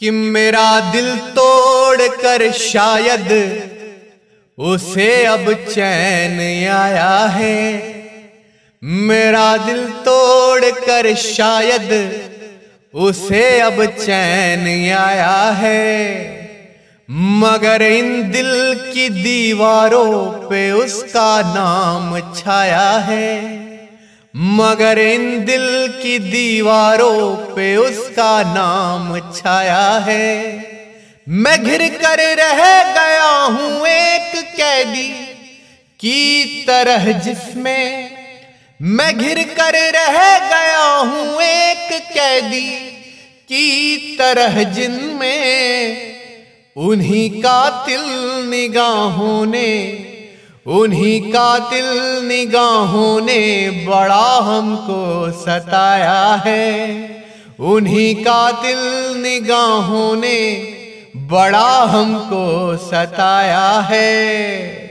कि मेरा दिल तोड़ कर शायद उसे अब चैन आया है। मेरा दिल तोड़ कर शायद उसे अब चैन आया है। मगर इन दिल की दीवारों पे उसका नाम छाया है। मगर इन दिल की दीवारों पे उसका नाम छाया है। मैं घिर कर रह गया हूँ एक कैदी की तरह जिसमें मैं घिर कर रह गया हूँ एक कैदी की तरह जिनमें उन्हीं कातिल निगाहों ने उन्हीं कातिल निगाहों ने बड़ा हमको सताया है। उन्हीं कातिल निगाहों ने बड़ा हमको सताया है।